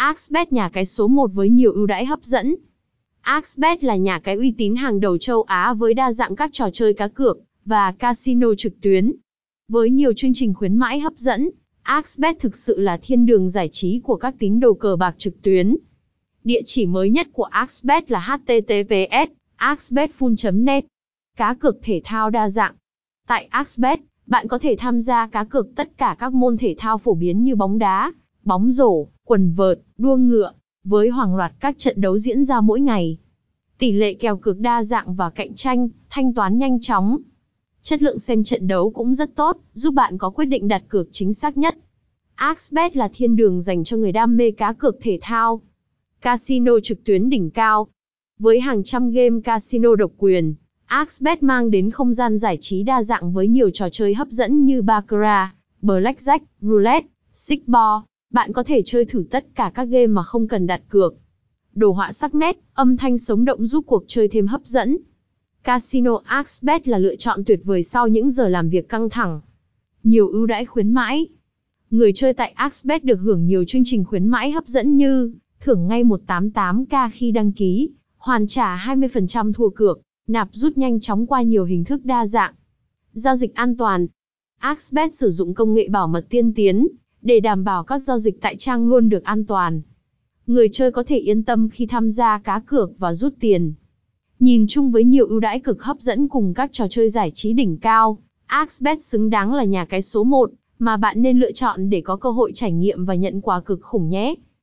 Axbet nhà cái số 1 với nhiều ưu đãi hấp dẫn. Axbet là nhà cái uy tín hàng đầu châu Á với đa dạng các trò chơi cá cược và casino trực tuyến. Với nhiều chương trình khuyến mãi hấp dẫn, Axbet thực sự là thiên đường giải trí của các tín đồ cờ bạc trực tuyến. Địa chỉ mới nhất của Axbet là https axbetfull.net. Cá cược thể thao đa dạng. Tại Axbet, bạn có thể tham gia cá cược tất cả các môn thể thao phổ biến như bóng đá, bóng rổ, quần vợt, đua ngựa, với hàng loạt các trận đấu diễn ra mỗi ngày. Tỷ lệ kèo cược đa dạng và cạnh tranh, thanh toán nhanh chóng. Chất lượng xem trận đấu cũng rất tốt, giúp bạn có quyết định đặt cược chính xác nhất. Axbet là thiên đường dành cho người đam mê cá cược thể thao. Casino trực tuyến đỉnh cao. Với hàng trăm game casino độc quyền, Axbet mang đến không gian giải trí đa dạng với nhiều trò chơi hấp dẫn như Baccarat, Blackjack, Roulette, Xích-bo. Bạn có thể chơi thử tất cả các game mà không cần đặt cược. Đồ họa sắc nét, âm thanh sống động giúp cuộc chơi thêm hấp dẫn. Casino Axbet là lựa chọn tuyệt vời sau những giờ làm việc căng thẳng. Nhiều ưu đãi khuyến mãi. Người chơi tại Axbet được hưởng nhiều chương trình khuyến mãi hấp dẫn như thưởng ngay 188k khi đăng ký, hoàn trả 20% thua cược, nạp rút nhanh chóng qua nhiều hình thức đa dạng. Giao dịch an toàn. Axbet sử dụng công nghệ bảo mật tiên tiến để đảm bảo các giao dịch tại trang luôn được an toàn. Người chơi có thể yên tâm khi tham gia cá cược và rút tiền. Nhìn chung với nhiều ưu đãi cực hấp dẫn cùng các trò chơi giải trí đỉnh cao, Axbet xứng đáng là nhà cái số 1 mà bạn nên lựa chọn để có cơ hội trải nghiệm và nhận quà cực khủng nhé.